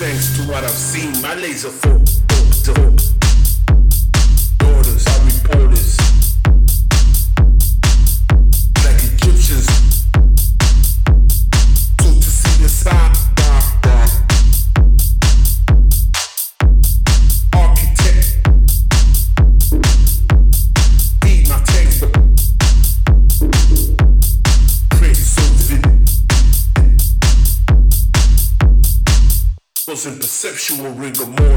thanks to what I've seen. My laser focus. sexual rigor mortis.